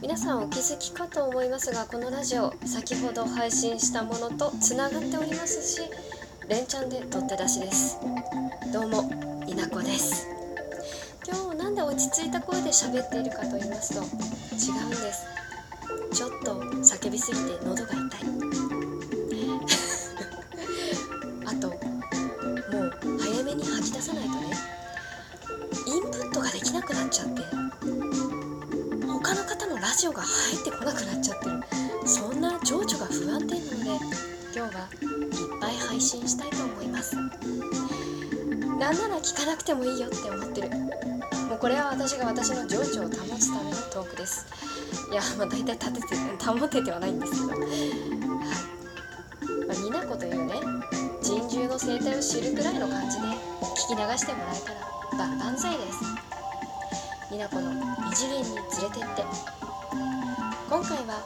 皆さんお気づきかと思いますがこのラジオ先ほど配信したものとつながっておりますし連チャンで取って出しです。どうも稲子です。今日なんで落ち着いた声で喋っているかと言いますと違うんです。ちょっと叫びすぎて喉がオが入ってこなくなっちゃってる。そんな情緒が不安定なので今日はいっぱい配信したいと思います。なんなら聞かなくてもいいよって思ってる。もうこれは私が私の情緒を保つためのトークです。いやまあ大体立てて保ててはないんですけど。はい、まあ、ニナコというね人獣の生態を知るくらいの感じで聞き流してもらえたら万々歳です。ニナコの異次元に連れてって。今回は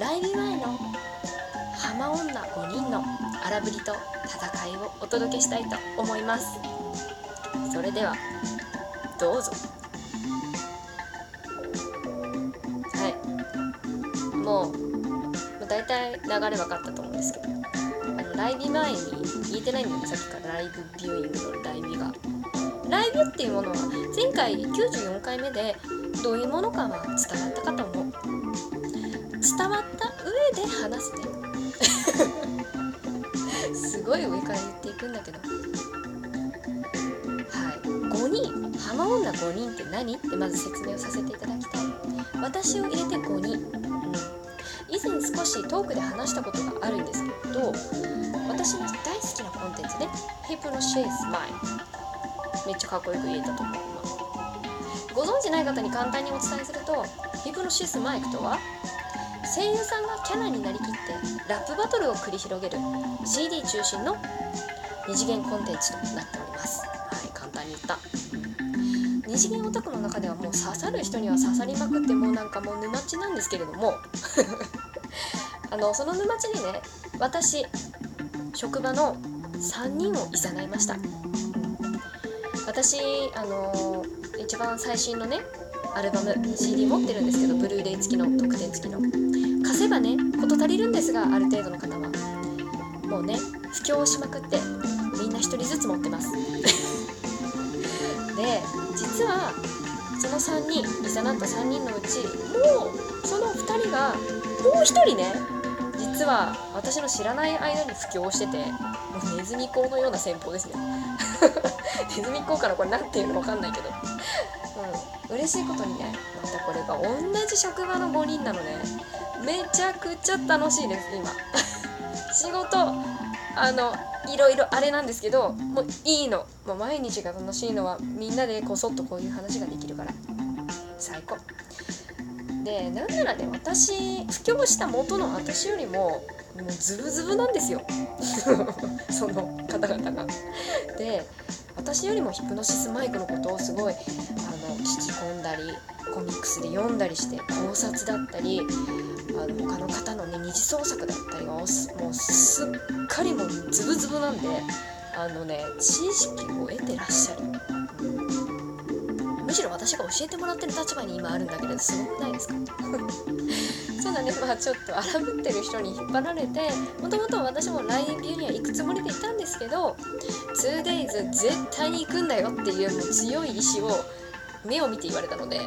ライブ前の浜女5人の荒ぶりと戦いをお届けしたいと思います。それではどうぞ。はい。もうもう大体流れ分かったと思うんですけどあのライブ前に言えてないんだよねさっきから。ライブビューイングのライブが。ライブっていうものは前回94回目でどういうものかは伝わったかと思う。伝わった上で話すね。すごい上から言っていくんだけど。はい。5人。浜女5人って何？ってまず説明をさせていただきたい。私を入れて5人、うん、以前少しトークで話したことがあるんですけど私の大好きなコンテンツね。ヒプノシースマイめっちゃかっこよく言えたと思う。今ご存知ない方に簡単にお伝えするとヒプノシスマイクとは声優さんがキャラになりきってラップバトルを繰り広げる CD 中心の二次元コンテンツとなっております。はい簡単に言った。二次元オタクの中ではもう刺さる人には刺さりまくってもうなんかもう沼地なんですけれども。あのその沼地にね私職場の3人をいいました。私あの一番最新のねアルバム CD 持ってるんですけどブルーレイ付きの特典付きの。貸せばね事足りるんですがある程度の方は。もうね布教しまくってみんな1人ずつ持ってます。で実はその3人いざなった3人のうちもうその2人がもう1人ね実は私の知らない間に布教しててもうネズミ講のような戦法ですね。ネズミ講かなこれ何ていうの分かんないけどうん嬉しいことにねまたこれが同じ職場の5人なのねめちゃくちゃ楽しいです今仕事あのいろいろあれなんですけどもういいの、もう、毎日が楽しいのはみんなでこそっとこういう話ができるから最高でなんならね私布教した元の私よりももうズブズブなんですよ その方々が。で私よりもヒプノシスマイクのことをすごいあの聞き込んだりコミックスで読んだりして考察だったりあの他の方のね二次創作だったりがもうすっかりもうズブズブなんであのね知識を得てらっしゃる、むしろ私が教えてもらってる立場に今あるんだけどすごくないですか？そうだねまあちょっと荒ぶってる人に引っ張られてもともと私も来年ビューには行くつもりでいたんですけど 2days 絶対に行くんだよっていうもう強い意志を目を見て言われたので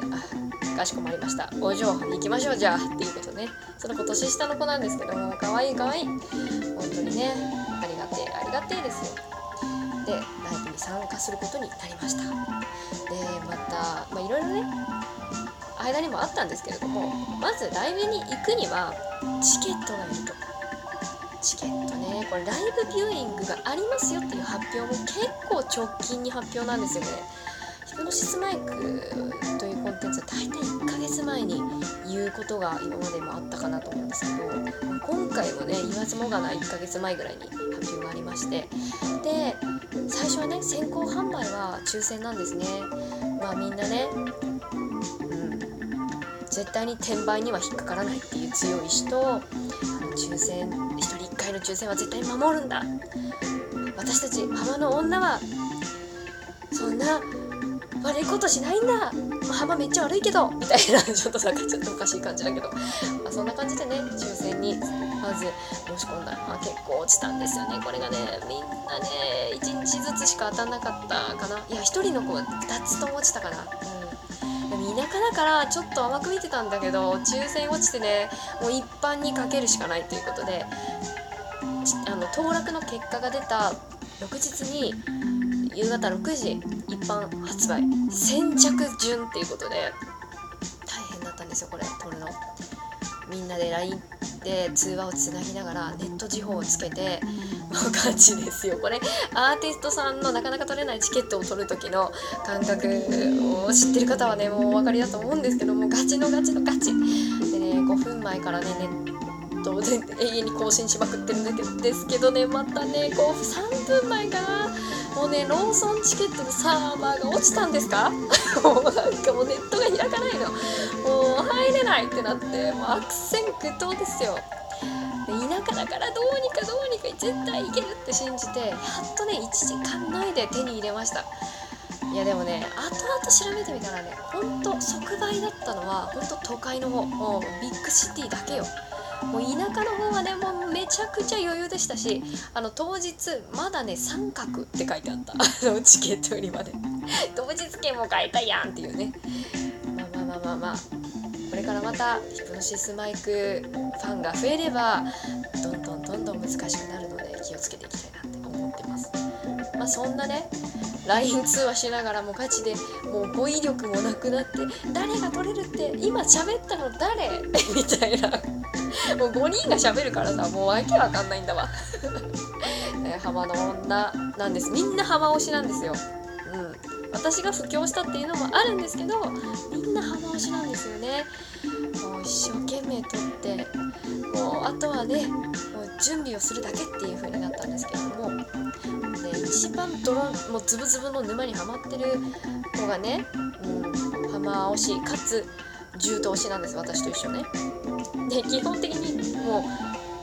かしこまりました。お嬢行きましょうじゃあっていうことね。その子年下の子なんですけども可愛い可愛い。本当にね。ありがてえありがてえですよ。でライブに参加することになりました。でまたまあいろいろね間にもあったんですけれどもまずライブに行くにはチケットがいるとチケットねこれライブビューイングがありますよっていう発表も結構直近に発表なんですよね。ヒプノシスマイクというコンテンツは大体1ヶ月前に言うことが今までもあったかなと思うんですけど今回もね言わずもがな1ヶ月前ぐらいに発表がありましてで最初はね先行販売は抽選なんですね。まあみんなね絶対に転売には引っかからないっていう強い意志とあの抽選1人1回の抽選は絶対に守るんだ。私たち浜の女はそんな悪いことしないんだ、まあ、幅めっちゃ悪いけど。みたいな。ちょっとなんかちょっとおかしい感じだけど、まあ、そんな感じでね抽選にまず申し込んだ、まあ、結構落ちたんですよね。これがねみんなね1日ずつしか当たんなかったかな。いや1人の子は2つとも落ちたかなうん。田舎だからちょっと甘く見てたんだけど抽選落ちてねもう一般にかけるしかないということであの当落の結果が出た翌日に夕方6時一般発売。先着順っていうことで大変だったんですよこれ撮るの。みんなで LINE で通話をつなぎながらネット時報をつけてもうガチですよ。これアーティストさんのなかなか取れないチケットを取る時の感覚を知ってる方はねもうお分かりだと思うんですけどもガチのガチのガチ。でね5分前からねネットで永遠に更新しまくってるんですけどねまたね5 3分前かな。もうねローソンチケットのサーバーが落ちたんですか？もうなんかもうネットが開かないの。もう入れないってなってもう悪戦苦闘ですよ。で田舎だからどうにかどうにか絶対いけるって信じてやっとね1時間内で手に入れました。いやでもね後々調べてみたらねほんと即売だったのはほんと都会の方もうビッグシティだけよ。もう田舎の方はねもうめちゃくちゃ余裕でしたしあの当日まだね三角って書いてあった。あ のチケット売り場で。当日券も買えたやんっていうね。まあまあまあまあまあ。これからまたヒプノシスマイクファンが増えればどんどんどんどん難しくなるので気をつけていきたいなって思ってます。まあそんなね LINE 通話しながらもガチでもう語彙力もなくなって誰が取れるって今喋ったの誰？みたいな。もう5人が喋るからさもうわけわかんないんだわ。浜の女なんです。みんな浜推しなんですよ。うん。私が布教したっていうのもあるんですけどみんな浜推しなんですよね。もう一生懸命撮ってもうあとはね準備をするだけっていう風になったんですけれどもで一番泥もうズブズブの沼にはまってる子がね、うん、浜推しかつ重刀推しなんです私と一緒ね。で基本的にもう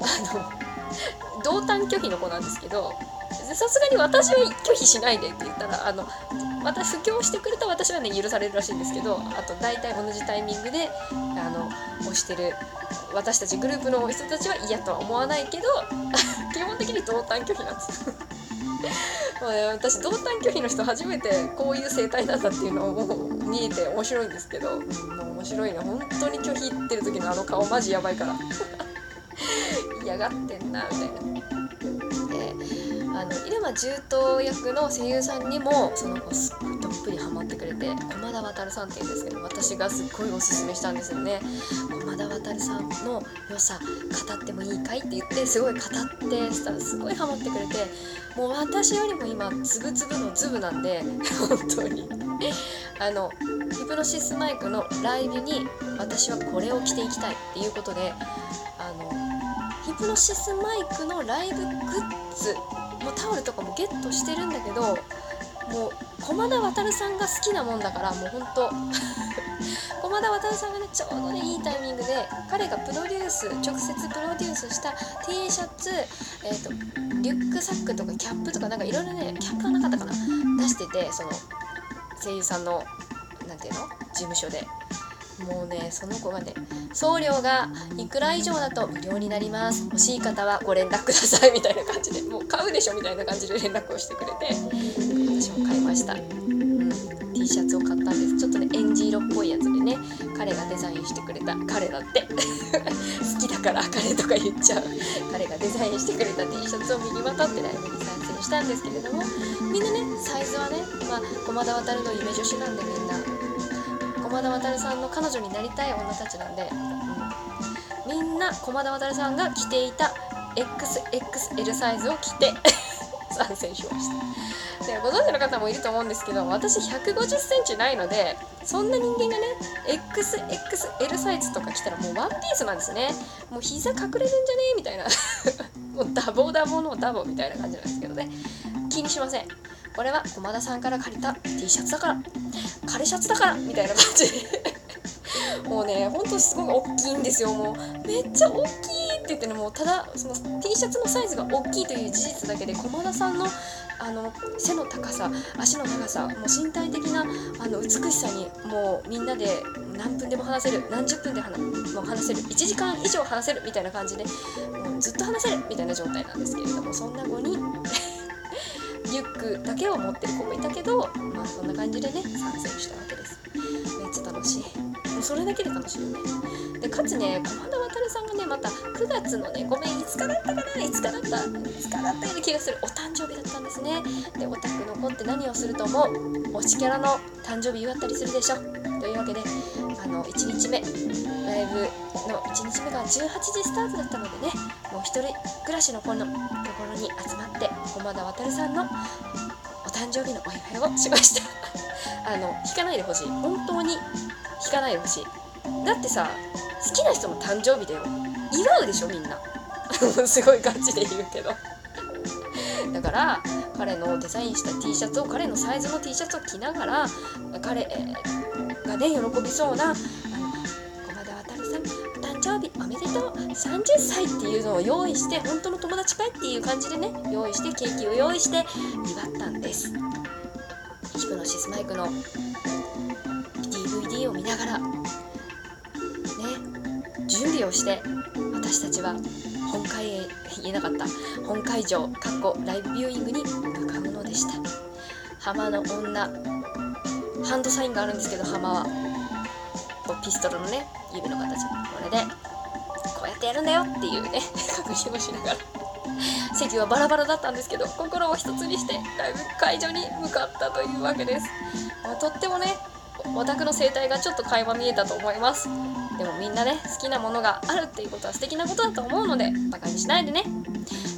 あの同担拒否の子なんですけどさすがに私は拒否しないでって言ったらあの私布教してくれた私はね許されるらしいんですけどあと大体同じタイミングであの押してる私たちグループの人たちは嫌とは思わないけど 基本的に同担拒否なんです。私同担拒否の人初めてこういう生態なんだっていうのをもう見えて面白いんですけど、うん、もう面白いな本当に拒否ってる時のあの顔マジやばいから。嫌がってんなみたいな。あの入間重刀役の声優さんにもその子すっごいどっぷりハマってくれて駒田渉さんっていうんですけど私がすっごいおすすめしたんですよね。駒田渉さんの良さ語ってもいいかいって言ってすごい語ってしたらすごいハマってくれてもう私よりも今つぶつぶのズブなんで本当に。あのヒプノシスマイクのライブに私はこれを着ていきたいっていうことであのヒプノシスマイクのライブグッズもうタオルとかもゲットしてるんだけどもう駒田渉さんが好きなもんだからもうほんと。駒田渉さんがねちょうどねいいタイミングで彼がプロデュース直接プロデュースした T シャツ、えーと、リュックサックとかキャップとかなんかいろいろねキャップはなかったかな出しててその声優さんの何ていうの事務所で。もうねその子がね送料がいくら以上だと無料になります。欲しい方はご連絡くださいみたいな感じでもう買うでしょみたいな感じで連絡をしてくれて私も買いました、うん、T シャツを買ったんです。ちょっとねエンジ色っぽいやつでね彼がデザインしてくれた彼だって。好きだから彼とか言っちゃう。彼がデザインしてくれた T シャツを身にまとってライブに参戦したんですけれどもみんなねサイズはねまあ駒田渉の夢女子なんでみんな駒田渉さんの彼女になりたい女たちなんで、うん、みんな駒田渉さんが着ていた XXL サイズを着て 参戦しました。でご存知の方もいると思うんですけど私1 5 0センチないのでそんな人間がね XXL サイズとか着たらもうワンピースなんですね。もう膝隠れるんじゃね？えみたいな。もうダボダボのダボみたいな感じなんですけどね。気にしません。これは駒田さんから借りた T シャツだから。彼シャツだからみたいな感じ。もうねほんとすごい大きいんですよ。もうめっちゃ大きいって言ってねもうただその T シャツのサイズが大きいという事実だけで駒田さんのあの背の高さ足の長さもう身体的なあの美しさにもうみんなで何分でも話せる何十分で話も話せる1時間以上話せるみたいな感じでもうずっと話せるみたいな状態なんですけれどもそんな5人リュックだけを持ってる子もいたけどまあそんな感じでね参戦したわけです。めっちゃ楽しい。もうそれだけで楽しいよね。でかつね駒田渉さんがねまた9月のねごめんいつかだったかないつかだったいつかだったような気がするお誕生日だったんですね。でオタクの子って何をすると思う推しキャラの誕生日祝ったりするでしょ。というわけであの1日目ライブの1日目が18時スタートだったのでねもう一人暮らしの子のところに集まって駒田渉さんのお誕生日のお祝いをしました。あの引かないでほしい。本当に引かないでほしい。だってさ好きな人の誕生日だよ。祝うでしょみんな。すごいガチで言うけど。だから彼のデザインした T シャツを彼のサイズの T シャツを着ながら彼がね喜びそうなあの駒田渉さんお誕生日おめでとう30歳っていうのを用意して本当の友達かいっていう感じでね用意してケーキを用意して祝ったんです。ヒプノシスマイクの DVD を見ながらね準備をして私たちは本会へ言えなかった本会場かっこライブビューイングに向かうのでした。浜の女ハンドサインがあるんですけど浜はこうピストルのね指の形これでこうやってやるんだよっていうね確認をしながら席はバラバラだったんですけど心を一つにしてライブ会場に向かったというわけです、まあとってもねオタクの生態がちょっと垣間見えたと思います。でもみんなね好きなものがあるっていうことは素敵なことだと思うのでバカにしないでね。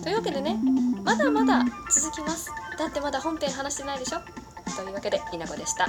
というわけでねまだまだ続きます。だってまだ本編話してないでしょ？というわけで稲子でした。